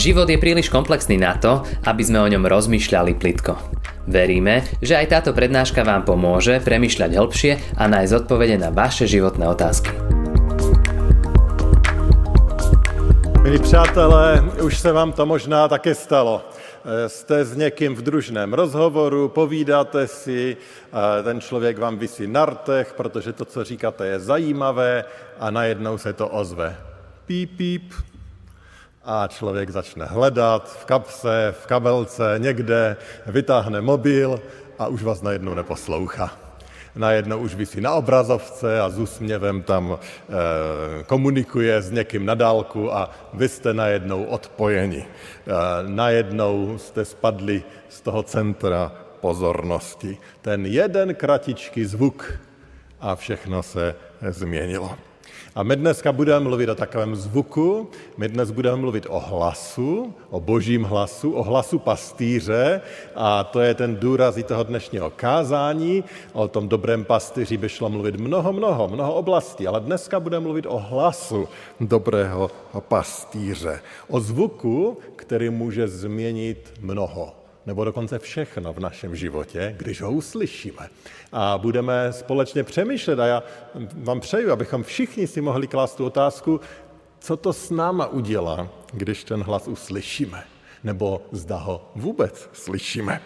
Život je príliš komplexný na to, aby sme o ňom rozmýšľali plitko. Veríme, že aj táto prednáška vám pomôže premyšľať hĺbšie a nájsť odpovede na vaše životné otázky. Milí přátelé, už se vám to možná také stalo. Jste s někým v družném rozhovoru, povídáte si, ten člověk vám vysí na rtech, protože to, co říkáte, je zajímavé a najednou se to ozve. Píp, píp, a člověk začne hledat v kapse, v kabelce, někde, vytáhne mobil a už vás najednou neposlouchá. Najednou už vysí na obrazovce a s úsměvem tam e, komunikuje s někým na dálku a vy jste najednou odpojeni. E, najednou jste spadli z toho centra pozornosti. Ten jeden kratičký zvuk a všechno se změnilo. A my dneska budeme mluvit o takovém zvuku, my dnes budeme mluvit o hlasu, o božím hlasu, o hlasu pastýře a to je ten důraz i toho dnešního kázání. O tom dobrém pastýři by šlo mluvit mnoho, mnoho, mnoho oblastí, ale dneska budeme mluvit o hlasu dobrého pastýře. O zvuku, který může změnit mnoho nebo dokonce všechno v našem životě, když ho uslyšíme. A budeme společně přemýšlet a já vám přeju, abychom všichni si mohli klást tu otázku, co to s náma udělá, když ten hlas uslyšíme, nebo zda ho vůbec slyšíme.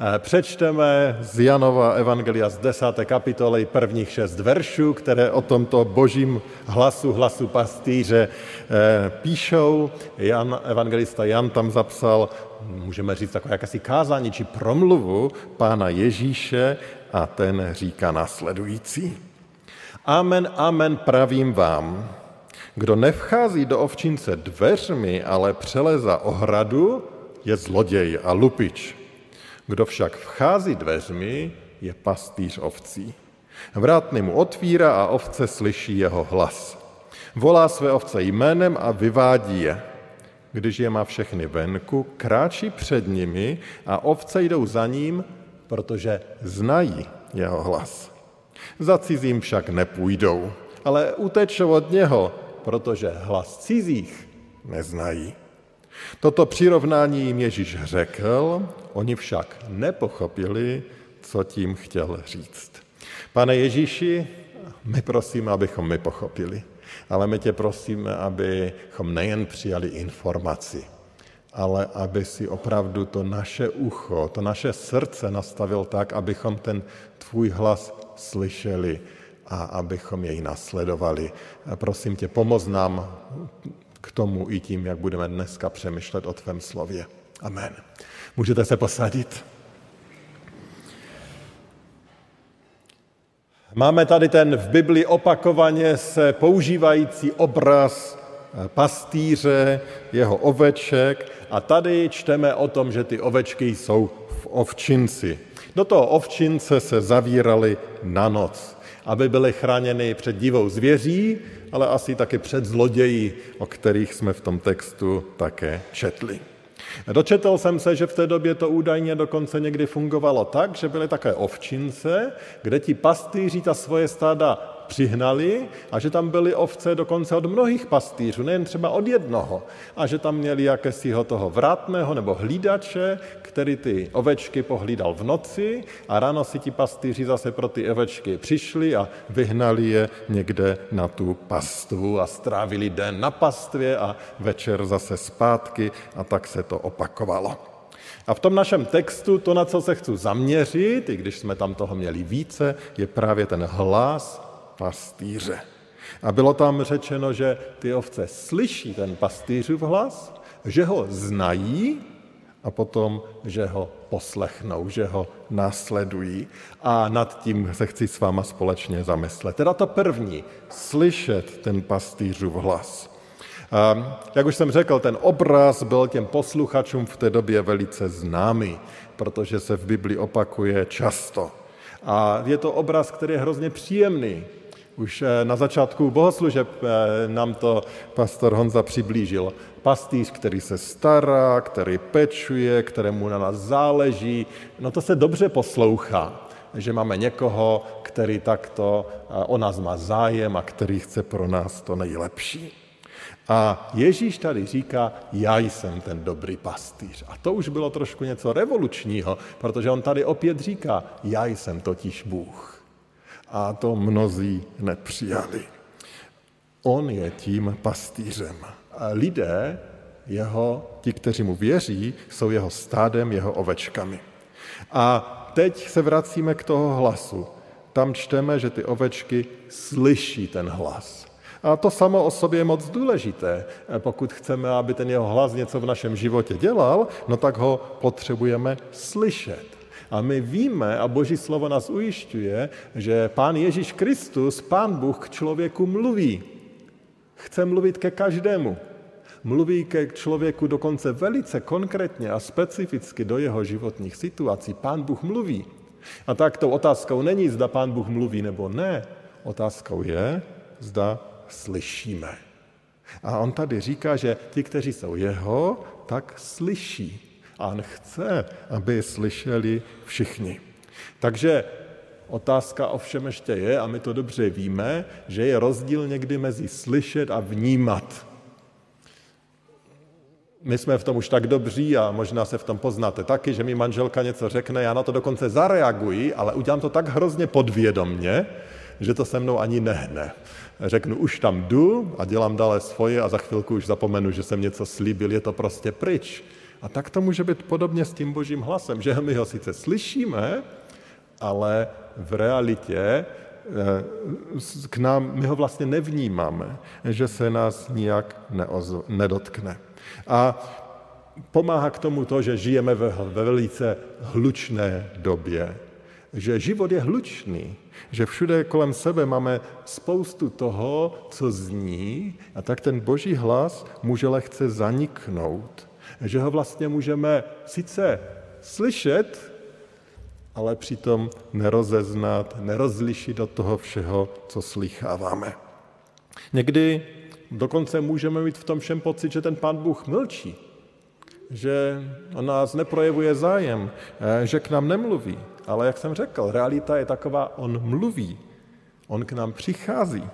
Eh, přečteme z Janova Evangelia z 10. kapitoly prvních šest veršů, které o tomto božím hlasu, hlasu pastýře eh, píšou. Jan, evangelista Jan tam zapsal, můžeme říct, takové jakési kázání či promluvu pána Ježíše a ten říká následující. Amen, amen, pravím vám, kdo nevchází do ovčince dveřmi, ale přeleza ohradu, je zloděj a lupič. Kdo však vchází dveřmi, je pastýř ovcí. Vrátný mu otvírá a ovce slyší jeho hlas. Volá své ovce jménem a vyvádí je. Když je má všechny venku, kráčí před nimi a ovce jdou za ním, protože znají jeho hlas. Za cizím však nepůjdou, ale utečou od něho, protože hlas cizích neznají. Toto přirovnání jim Ježíš řekl, oni však nepochopili, co tím chtěl říct. Pane Ježíši, my prosíme, abychom my pochopili, ale my tě prosíme, abychom nejen přijali informaci, ale aby si opravdu to naše ucho, to naše srdce nastavil tak, abychom ten tvůj hlas slyšeli a abychom jej nasledovali. Prosím tě, pomoz nám k tomu i tím, jak budeme dneska přemýšlet o tvém slově. Amen. Můžete se posadit. Máme tady ten v Bibli opakovaně se používající obraz eh, pastýře, jeho oveček a tady čteme o tom, že ty ovečky jsou v ovčinci. Do toho ovčince se zavírali na noc, aby byly chráněny před divou zvěří, ale asi taky před zloději, o kterých jsme v tom textu také četli. Dočetl jsem se, že v té době to údajně dokonce někdy fungovalo tak, že byly také ovčince, kde ti pastýři ta svoje stáda přihnali a že tam byly ovce dokonce od mnohých pastýřů, nejen třeba od jednoho. A že tam měli jakésiho toho vrátného nebo hlídače, který ty ovečky pohlídal v noci a ráno si ti pastýři zase pro ty ovečky přišli a vyhnali je někde na tu pastvu a strávili den na pastvě a večer zase zpátky a tak se to opakovalo. A v tom našem textu to, na co se chci zaměřit, i když jsme tam toho měli více, je právě ten hlas pastýře. A bylo tam řečeno, že ty ovce slyší ten pastýřův hlas, že ho znají a potom, že ho poslechnou, že ho následují. A nad tím se chci s váma společně zamyslet. Teda to první, slyšet ten pastýřův hlas. A jak už jsem řekl, ten obraz byl těm posluchačům v té době velice známý, protože se v Bibli opakuje často. A je to obraz, který je hrozně příjemný, už eh, na začátku bohoslužeb eh, nám to pastor Honza přiblížil. Pastýř, který se stará, který pečuje, kterému na nás záleží. No to se dobře poslouchá, že máme někoho, který takto eh, o nás má zájem a který chce pro nás to nejlepší. A Ježíš tady říká, já jsem ten dobrý pastýř. A to už bylo trošku něco revolučního, protože on tady opět říká, já jsem totiž Bůh. A to mnozí nepřijali. On je tím pastýřem. A lidé, jeho, ti, kteří mu věří, jsou jeho stádem, jeho ovečkami. A teď se vracíme k toho hlasu. Tam čteme, že ty ovečky slyší ten hlas. A to samo o sobě je moc důležité. Pokud chceme, aby ten jeho hlas něco v našem životě dělal, no tak ho potřebujeme slyšet. A my víme, a Boží slovo nás ujišťuje, že Pán Ježíš Kristus, Pán Bůh k člověku mluví. Chce mluvit ke každému. Mluví ke člověku dokonce velice konkrétně a specificky do jeho životních situací. Pán Bůh mluví. A tak tou otázkou není, zda Pán Bůh mluví nebo ne. Otázkou je, zda slyšíme. A on tady říká, že ti, kteří jsou jeho, tak slyší. A on chce, aby slyšeli všichni. Takže otázka ovšem ještě je, a my to dobře víme, že je rozdíl někdy mezi slyšet a vnímat. My jsme v tom už tak dobří a možná se v tom poznáte taky, že mi manželka něco řekne, já na to dokonce zareaguji, ale udělám to tak hrozně podvědomně, že to se mnou ani nehne řeknu, už tam jdu a dělám dále svoje a za chvilku už zapomenu, že jsem něco slíbil, je to prostě pryč. A tak to může být podobně s tím božím hlasem, že my ho sice slyšíme, ale v realitě eh, k nám, my ho vlastně nevnímáme, že se nás nijak nedotkne. A pomáhá k tomu to, že žijeme ve, ve velice hlučné době, že život je hlučný, že všude kolem sebe máme spoustu toho, co zní, a tak ten boží hlas může lehce zaniknout. Že ho vlastně můžeme sice slyšet, ale přitom nerozeznat, nerozlišit od toho všeho, co slycháváme. Někdy dokonce můžeme mít v tom všem pocit, že ten pán Bůh mlčí, že on nás neprojevuje zájem, že k nám nemluví. Ale jak jsem řekl, realita je taková, on mluví, on k nám přichází,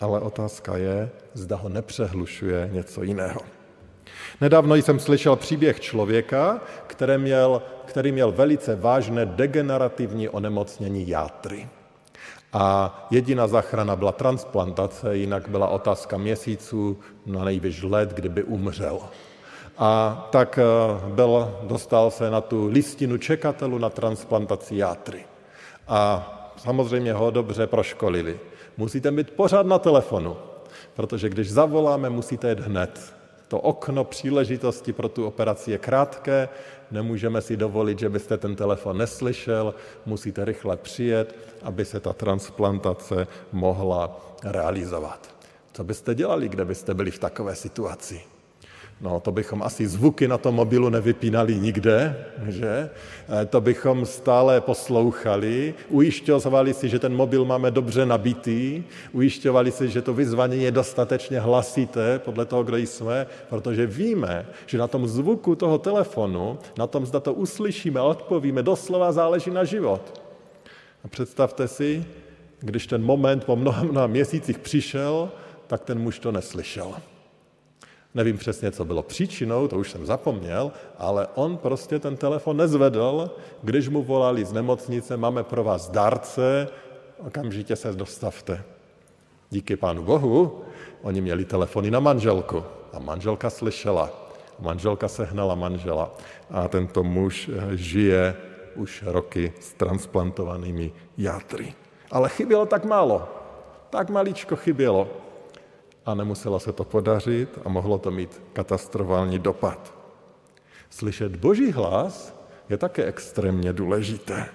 ale otázka je, zda ho nepřehlušuje něco jiného. Nedávno jsem slyšel příběh člověka, který měl, který měl velice vážné degenerativní onemocnění játry. A jediná záchrana byla transplantace, jinak byla otázka měsíců, na nejvyš let, kdyby umřel. A tak eh, byl, dostal se na tu listinu čekatelů na transplantaci játry. A samozřejmě ho dobře proškolili. Musíte být pořád na telefonu, protože když zavoláme, musíte jít hned. To okno příležitosti pro tu operaci je krátké, nemůžeme si dovolit, že byste ten telefon neslyšel, musíte rychle přijet, aby se ta transplantace mohla realizovat. Co byste dělali, kde byste byli v takové situaci? No, to bychom asi zvuky na tom mobilu nevypínali nikde, že? E, to bychom stále poslouchali, ujišťovali si, že ten mobil máme dobře nabitý, ujišťovali si, že to vyzvání je dostatečně hlasité podle toho, kdo jsme, protože víme, že na tom zvuku toho telefonu, na tom, zda to uslyšíme a odpovíme, doslova záleží na život. A představte si, když ten moment po mnoha, mnoha měsících přišel, tak ten muž to neslyšel. Nevím přesně, co bylo příčinou, to už jsem zapomněl, ale on prostě ten telefon nezvedl, když mu volali z nemocnice, máme pro vás dárce, okamžitě se dostavte. Díky pánu Bohu, oni měli telefony na manželku a manželka slyšela. Manželka sehnala manžela a tento muž žije už roky s transplantovanými játry. Ale chybělo tak málo, tak maličko chybělo a nemuselo se to podařit a mohlo to mít katastrofální dopad. Slyšet boží hlas je také extrémně důležité,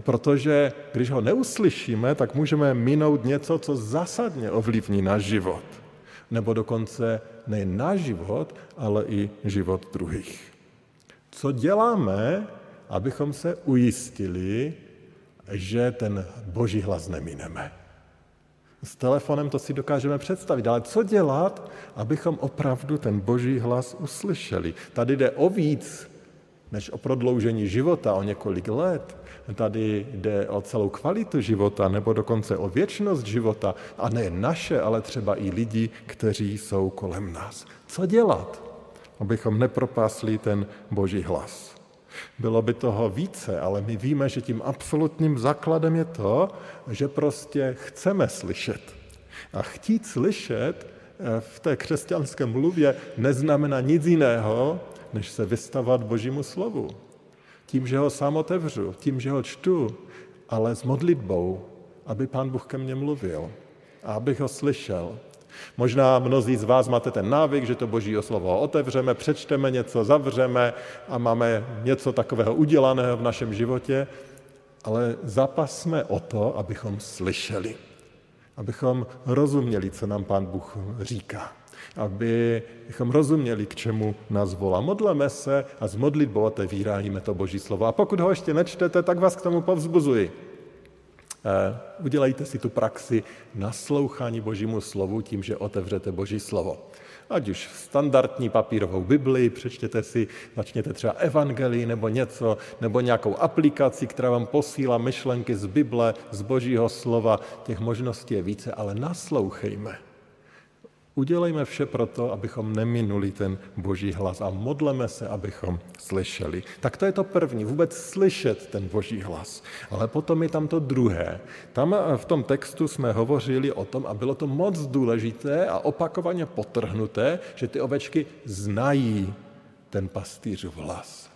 protože když ho neuslyšíme, tak můžeme minout něco, co zásadně ovlivní náš život. Nebo dokonce nejen náš život, ale i život druhých. Co děláme, abychom se ujistili, že ten boží hlas nemineme? S telefonem to si dokážeme představit, ale co dělat, abychom opravdu ten boží hlas uslyšeli? Tady jde o víc, než o prodloužení života o několik let. Tady jde o celou kvalitu života, nebo dokonce o věčnost života. A ne naše, ale třeba i lidi, kteří jsou kolem nás. Co dělat, abychom nepropásli ten boží hlas? Bylo by toho více, ale my víme, že tím absolutním základem je to, že prostě chceme slyšet. A chtít slyšet eh, v té křesťanské mluvě neznamená nic jiného, než se vystavat Božímu slovu. Tím, že ho sám otevřu, tím, že ho čtu, ale s modlitbou, aby Pán Bůh ke mně mluvil a abych ho slyšel. Možná mnozí z vás máte ten návyk, že to boží slovo otevřeme, přečteme něco, zavřeme a máme něco takového udělaného v našem životě, ale zapasme o to, abychom slyšeli, abychom rozuměli, co nám Pán Bůh říká abychom rozuměli, k čemu nás volá. Modleme se a z modlitbou otevíráme to Boží slovo. A pokud ho ještě nečtete, tak vás k tomu povzbuzuji. Eh, udělejte si tu praxi naslouchání Božímu slovu tím, že otevřete Boží slovo. Ať už standardní papírovou Bibli, přečtěte si, začněte třeba evangelii nebo něco, nebo nějakou aplikaci, která vám posílá myšlenky z Bible, z Božího slova. Těch možností je více, ale naslouchejme. Udělejme vše proto, abychom neminuli ten boží hlas a modleme se, abychom slyšeli. Tak to je to první, vůbec slyšet ten boží hlas. Ale potom je tam to druhé. Tam v tom textu jsme hovořili o tom, a bylo to moc důležité a opakovaně potrhnuté, že ty ovečky znají ten pastýřův hlas.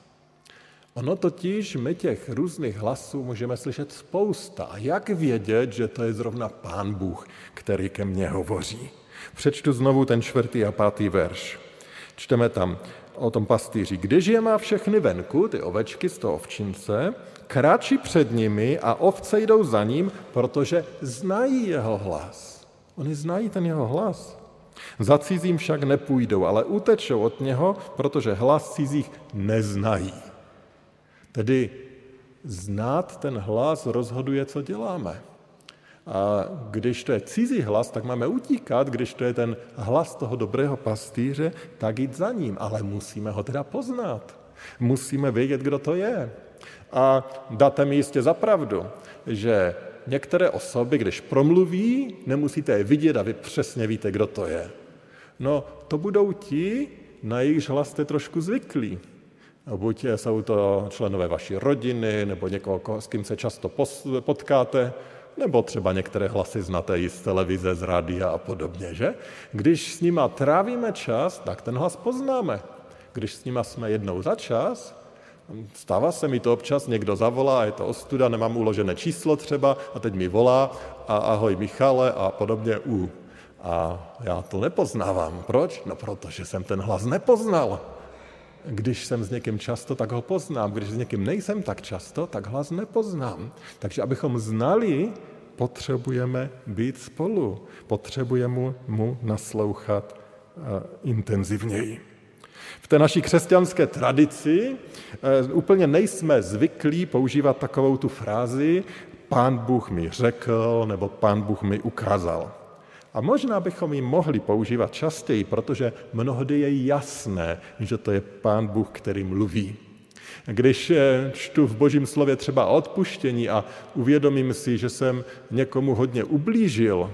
Ono totiž, my těch různých hlasů můžeme slyšet spousta. A jak vědět, že to je zrovna Pán Bůh, který ke mně hovoří? Přečtu znovu ten čtvrtý a pátý verš. Čteme tam o tom pastýři. Když je má všechny venku, ty ovečky z toho ovčince, kráčí před nimi a ovce jdou za ním, protože znají jeho hlas. Oni znají ten jeho hlas. Za cizím však nepůjdou, ale utečou od něho, protože hlas cizích neznají. Tedy znát ten hlas rozhoduje, co děláme. A když to je cizí hlas, tak máme utíkat, když to je ten hlas toho dobrého pastýře, tak jít za ním, ale musíme ho teda poznat. Musíme vědět, kdo to je. A dáte mi jistě za pravdu, že některé osoby, když promluví, nemusíte je vidět a vy přesně víte, kdo to je. No, to budou ti, na jejichž hlas jste trošku zvyklí. Buď jsou to členové vaší rodiny, nebo někoho, s kým se často potkáte, nebo třeba některé hlasy znáte i z televize, z rádia a podobně, že? Když s nima trávíme čas, tak ten hlas poznáme. Když s nima jsme jednou za čas, stává se mi to občas, někdo zavolá, je to ostuda, nemám uložené číslo třeba a teď mi volá a ahoj Michale a podobně u. A já to nepoznávám. Proč? No protože jsem ten hlas nepoznal. Když jsem s někým často, tak ho poznám. Když s někým nejsem tak často, tak hlas nepoznám. Takže abychom znali, potřebujeme být spolu. Potřebujeme mu naslouchat uh, intenzivněji. V té naší křesťanské tradici uh, úplně nejsme zvyklí používat takovou tu frázi Pán Bůh mi řekl nebo Pán Bůh mi ukázal. A možná bychom ji mohli používat častěji, protože mnohdy je jasné, že to je Pán Bůh, který mluví. Když eh, čtu v Božím slově třeba o odpuštění a uvědomím si, že jsem někomu hodně ublížil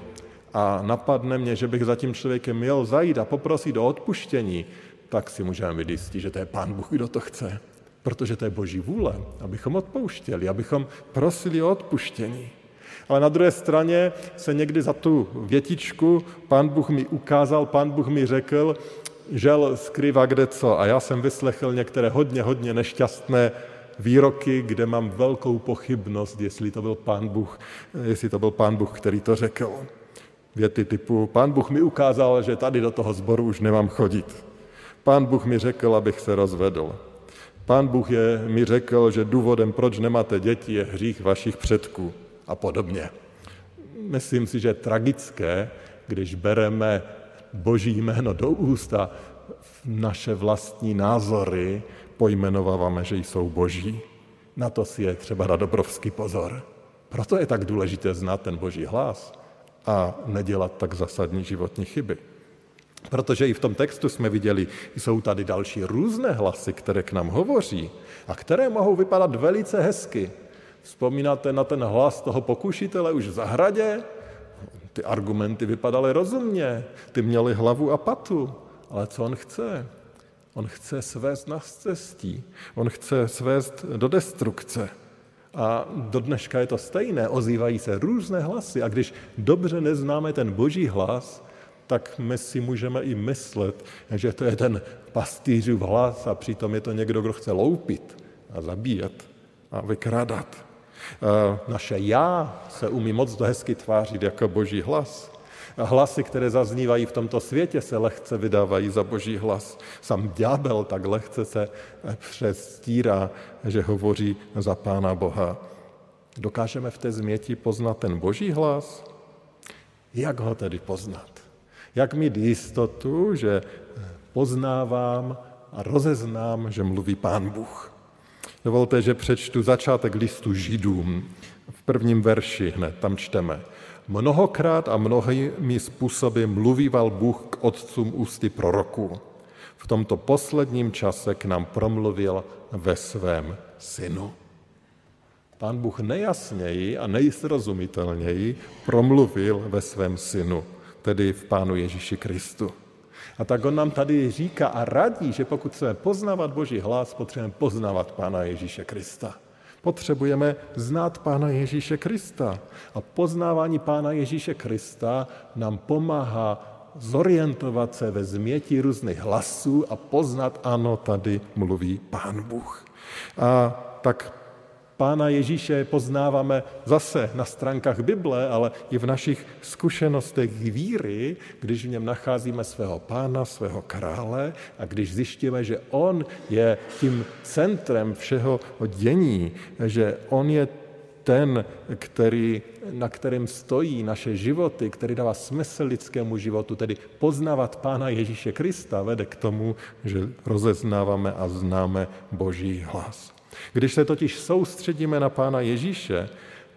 a napadne mě, že bych za tím člověkem měl zajít a poprosit o odpuštění, tak si můžeme být jistí, že to je Pán Bůh, kdo to chce. Protože to je Boží vůle, abychom odpouštěli, abychom prosili o odpuštění. Ale na druhé straně se někdy za tu větičku pán Bůh mi ukázal, pán Bůh mi řekl, žel skrývá kde co. A já jsem vyslechl některé hodně, hodně nešťastné výroky, kde mám velkou pochybnost, jestli to byl pán Bůh, jestli to byl pán Bůh, který to řekl. Věty typu, pán Bůh mi ukázal, že tady do toho sboru už nemám chodit. Pán Bůh mi řekl, abych se rozvedl. Pán Bůh je, mi řekl, že důvodem, proč nemáte děti, je hřích vašich předků a podobně. Myslím si, že je tragické, když bereme boží jméno do úst a naše vlastní názory pojmenováváme, že jsou boží. Na to si je třeba dát obrovský pozor. Proto je tak důležité znát ten boží hlas a nedělat tak zásadní životní chyby. Protože i v tom textu jsme viděli, jsou tady další různé hlasy, které k nám hovoří a které mohou vypadat velice hezky. Vzpomínáte na ten hlas toho pokušitele už v zahradě? Ty argumenty vypadaly rozumně, ty měly hlavu a patu, ale co on chce? On chce svést na cestí, on chce svést do destrukce. A do dneška je to stejné, ozývají se různé hlasy a když dobře neznáme ten boží hlas, tak my si můžeme i myslet, že to je ten pastýřův hlas a přitom je to někdo, kdo chce loupit a zabíjet a vykrádat. Naše já se umí moc hezky tvářit jako boží hlas. Hlasy, které zaznívají v tomto světě, se lehce vydávají za boží hlas. Sam ďábel tak lehce se přestírá, že hovoří za Pána Boha. Dokážeme v té změti poznat ten boží hlas? Jak ho tedy poznat? Jak mít jistotu, že poznávám a rozeznám, že mluví Pán Bůh? Dovolte, že přečtu začátek listu Židům. V prvním verši hned tam čteme. Mnohokrát a mnohými způsoby mluvíval Bůh k otcům ústy proroku. V tomto posledním čase k nám promluvil ve svém synu. Pán Bůh nejasněji a nejsrozumitelněji promluvil ve svém synu, tedy v Pánu Ježíši Kristu. A tak on nám tady říká a radí, že pokud chceme poznávat Boží hlas, potřebujeme poznávat Pána Ježíše Krista. Potřebujeme znát Pána Ježíše Krista. A poznávání Pána Ježíše Krista nám pomáhá zorientovat se ve změti různých hlasů a poznat, ano, tady mluví Pán Bůh. A tak Pána Ježíše poznáváme zase na stránkách Bible, ale i v našich zkušenostech víry, když v něm nacházíme svého pána, svého krále a když zjišťujeme, že on je tím centrem všeho dění, že on je ten, který, na kterém stojí naše životy, který dává smysl lidskému životu, tedy poznávat Pána Ježíše Krista, vede k tomu, že rozeznáváme a známe Boží hlas. Když se totiž soustředíme na Pána Ježíše,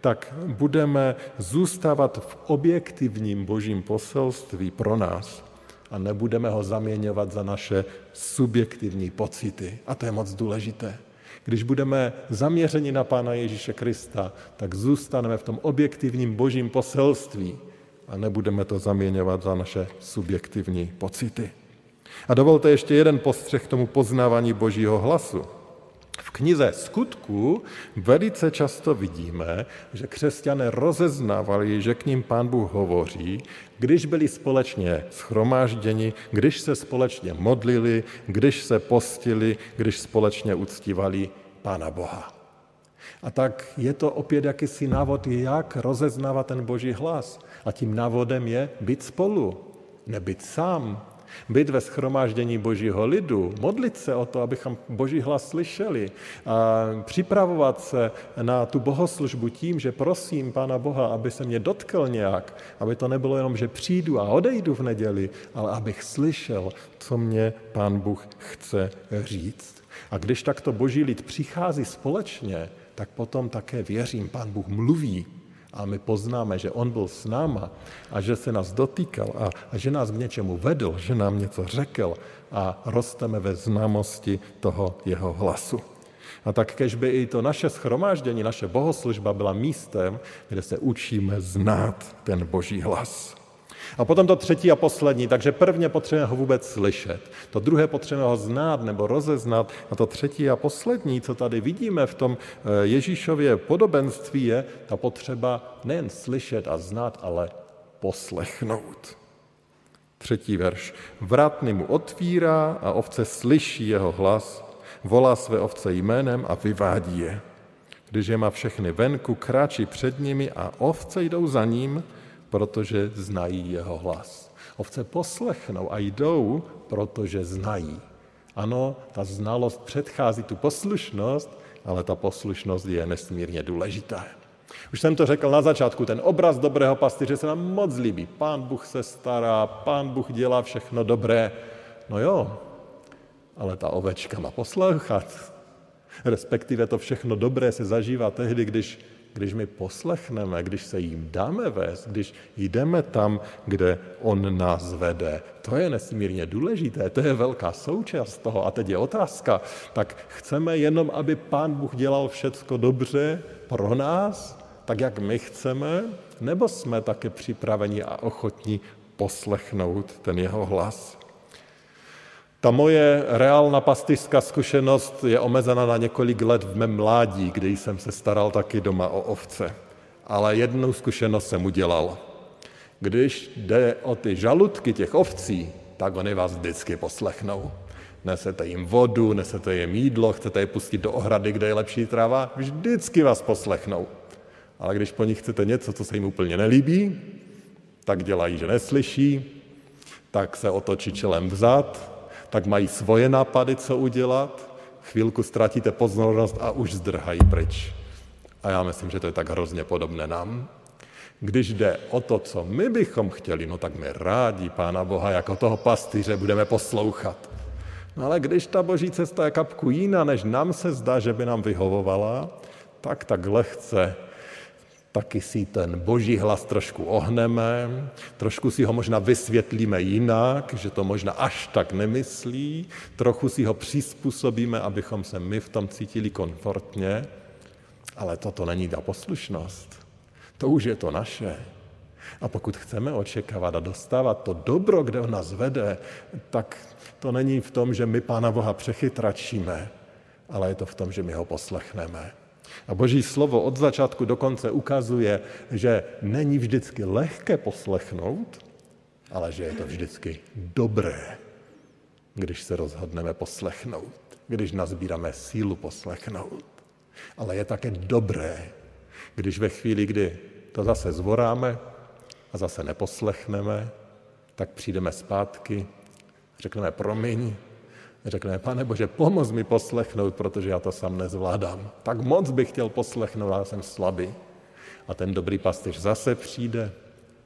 tak budeme zůstávat v objektivním božím poselství pro nás a nebudeme ho zaměňovat za naše subjektivní pocity. A to je moc důležité. Když budeme zaměřeni na Pána Ježíše Krista, tak zůstaneme v tom objektivním božím poselství a nebudeme to zaměňovat za naše subjektivní pocity. A dovolte ještě jeden postřeh k tomu poznávání božího hlasu. V knize skutků velice často vidíme, že křesťané rozeznávali, že k ním pán Bůh hovoří, když byli společně schromážděni, když se společně modlili, když se postili, když společně uctívali Pána Boha. A tak je to opět jakýsi návod, jak rozeznávat ten boží hlas. A tím návodem je být spolu, nebyt sám, být ve schromáždění božího lidu, modlit se o to, abychom boží hlas slyšeli, a připravovat se na tu bohoslužbu tím, že prosím Pána Boha, aby se mě dotkl nějak, aby to nebylo jenom, že přijdu a odejdu v neděli, ale abych slyšel, co mě Pán Bůh chce říct. A když takto boží lid přichází společně, tak potom také věřím, Pán Bůh mluví a my poznáme, že On byl s náma a že se nás dotýkal a, a že nás k něčemu vedl, že nám něco řekl a rosteme ve známosti toho jeho hlasu. A tak kež by i to naše schromáždění, naše bohoslužba byla místem, kde se učíme znát ten boží hlas. A potom to třetí a poslední, takže prvně potřebujeme ho vůbec slyšet, to druhé potřebujeme ho znát nebo rozeznat a to třetí a poslední, co tady vidíme v tom eh, Ježíšově podobenství, je ta potřeba nejen slyšet a znát, ale poslechnout. Třetí verš. Vratný mu otvírá a ovce slyší jeho hlas, volá své ovce jménem a vyvádí je. Když je má všechny venku, kráčí před nimi a ovce jdou za ním, protože znají jeho hlas. Ovce poslechnou a jdou, protože znají. Ano, ta znalost předchází tu poslušnost, ale ta poslušnost je nesmírně důležitá. Už jsem to řekl na začátku, ten obraz dobrého pastýře se nám moc líbí. Pán Bůh se stará, pán Bůh dělá všechno dobré. No jo, ale ta ovečka má poslouchat. Respektive to všechno dobré se zažívá tehdy, když když my poslechneme, když se jim dáme vést, když jdeme tam, kde on nás vede. To je nesmírně důležité, to je velká součást toho. A teď je otázka, tak chceme jenom, aby Pán Bůh dělal všecko dobře pro nás, tak jak my chceme, nebo jsme také připraveni a ochotní poslechnout ten jeho hlas? Ta moje reálna pastýřská zkušenost je omezena na několik let v mém mládí, kdy jsem se staral taky doma o ovce. Ale jednu zkušenost jsem udělal. Když jde o ty žaludky těch ovcí, tak oni vás vždycky poslechnou. Nesete jim vodu, nesete jim jídlo, chcete je pustit do ohrady, kde je lepší tráva, vždycky vás poslechnou. Ale když po nich chcete něco, co se jim úplně nelíbí, tak dělají, že neslyší, tak se otočí čelem vzad, tak mají svoje nápady, co udělat, chvilku ztratíte pozornost a už zdrhají pryč. A já myslím, že to je tak hrozně podobné nám. Když jde o to, co my bychom chtěli, no tak my rádi Pána Boha jako toho pastýře budeme poslouchat. No ale když ta boží cesta je kapku jiná, než nám se zdá, že by nám vyhovovala, tak tak lehce taky si ten boží hlas trošku ohneme, trošku si ho možná vysvětlíme jinak, že to možná až tak nemyslí, trochu si ho přizpůsobíme, abychom se my v tom cítili komfortně, ale toto není ta poslušnost. To už je to naše. A pokud chceme očekávat a dostávat to dobro, kde on nás vede, tak to není v tom, že my Pána Boha přechytračíme, ale je to v tom, že my ho poslechneme. A Boží slovo od začátku do konce ukazuje, že není vždycky lehké poslechnout, ale že je to vždycky dobré, když se rozhodneme poslechnout, když nazbíráme sílu poslechnout. Ale je také dobré, když ve chvíli, kdy to zase zvoráme a zase neposlechneme, tak přijdeme zpátky, řekneme promiň, Řekneme, pane Bože, pomoz mi poslechnout, protože já to sám nezvládám. Tak moc bych chtěl poslechnout, ale jsem slabý. A ten dobrý pastýř zase přijde,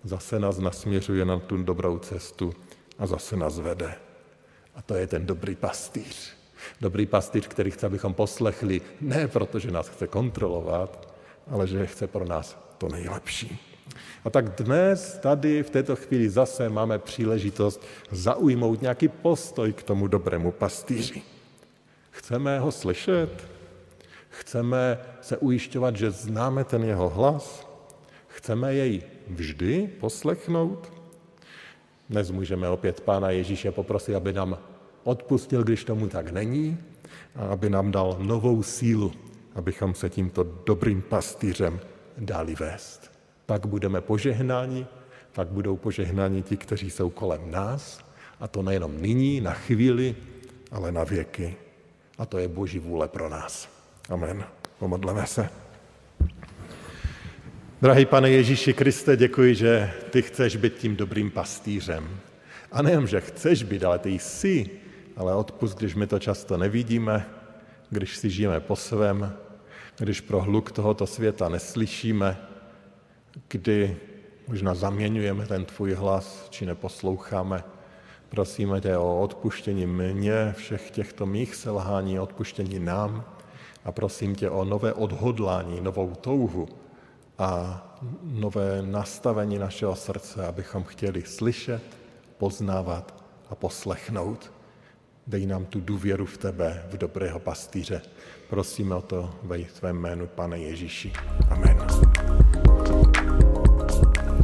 zase nás nasměřuje na tu dobrou cestu a zase nás vede. A to je ten dobrý pastýř. Dobrý pastýř, který chce, abychom poslechli, ne protože nás chce kontrolovat, ale že chce pro nás to nejlepší. A tak dnes tady v této chvíli zase máme příležitost zaujmout nějaký postoj k tomu dobrému pastýři. Chceme ho slyšet? Chceme se ujišťovat, že známe ten jeho hlas? Chceme jej vždy poslechnout? Dnes můžeme opět Pána Ježíše poprosit, aby nám odpustil, když tomu tak není, a aby nám dal novou sílu, abychom se tímto dobrým pastýřem dali vést pak budeme požehnáni, pak budou požehnáni ti, kteří jsou kolem nás, a to nejenom nyní, na chvíli, ale na věky. A to je Boží vůle pro nás. Amen. Pomodleme se. Drahý pane Ježíši Kriste, děkuji, že ty chceš být tím dobrým pastýřem. A nejen, že chceš být, ale ty jsi, ale odpust, když my to často nevidíme, když si žijeme po svém, když pro hluk tohoto světa neslyšíme, kdy možná zaměňujeme ten tvůj hlas, či neposloucháme. Prosíme tě o odpuštění mě, všech těchto mých selhání, odpuštění nám a prosím tě o nové odhodlání, novou touhu a nové nastavení našeho srdce, abychom chtěli slyšet, poznávat a poslechnout. Dej nám tu důvěru v tebe, v dobrého pastýře. Prosíme o to ve tvém jménu, pane Ježíši. Amen.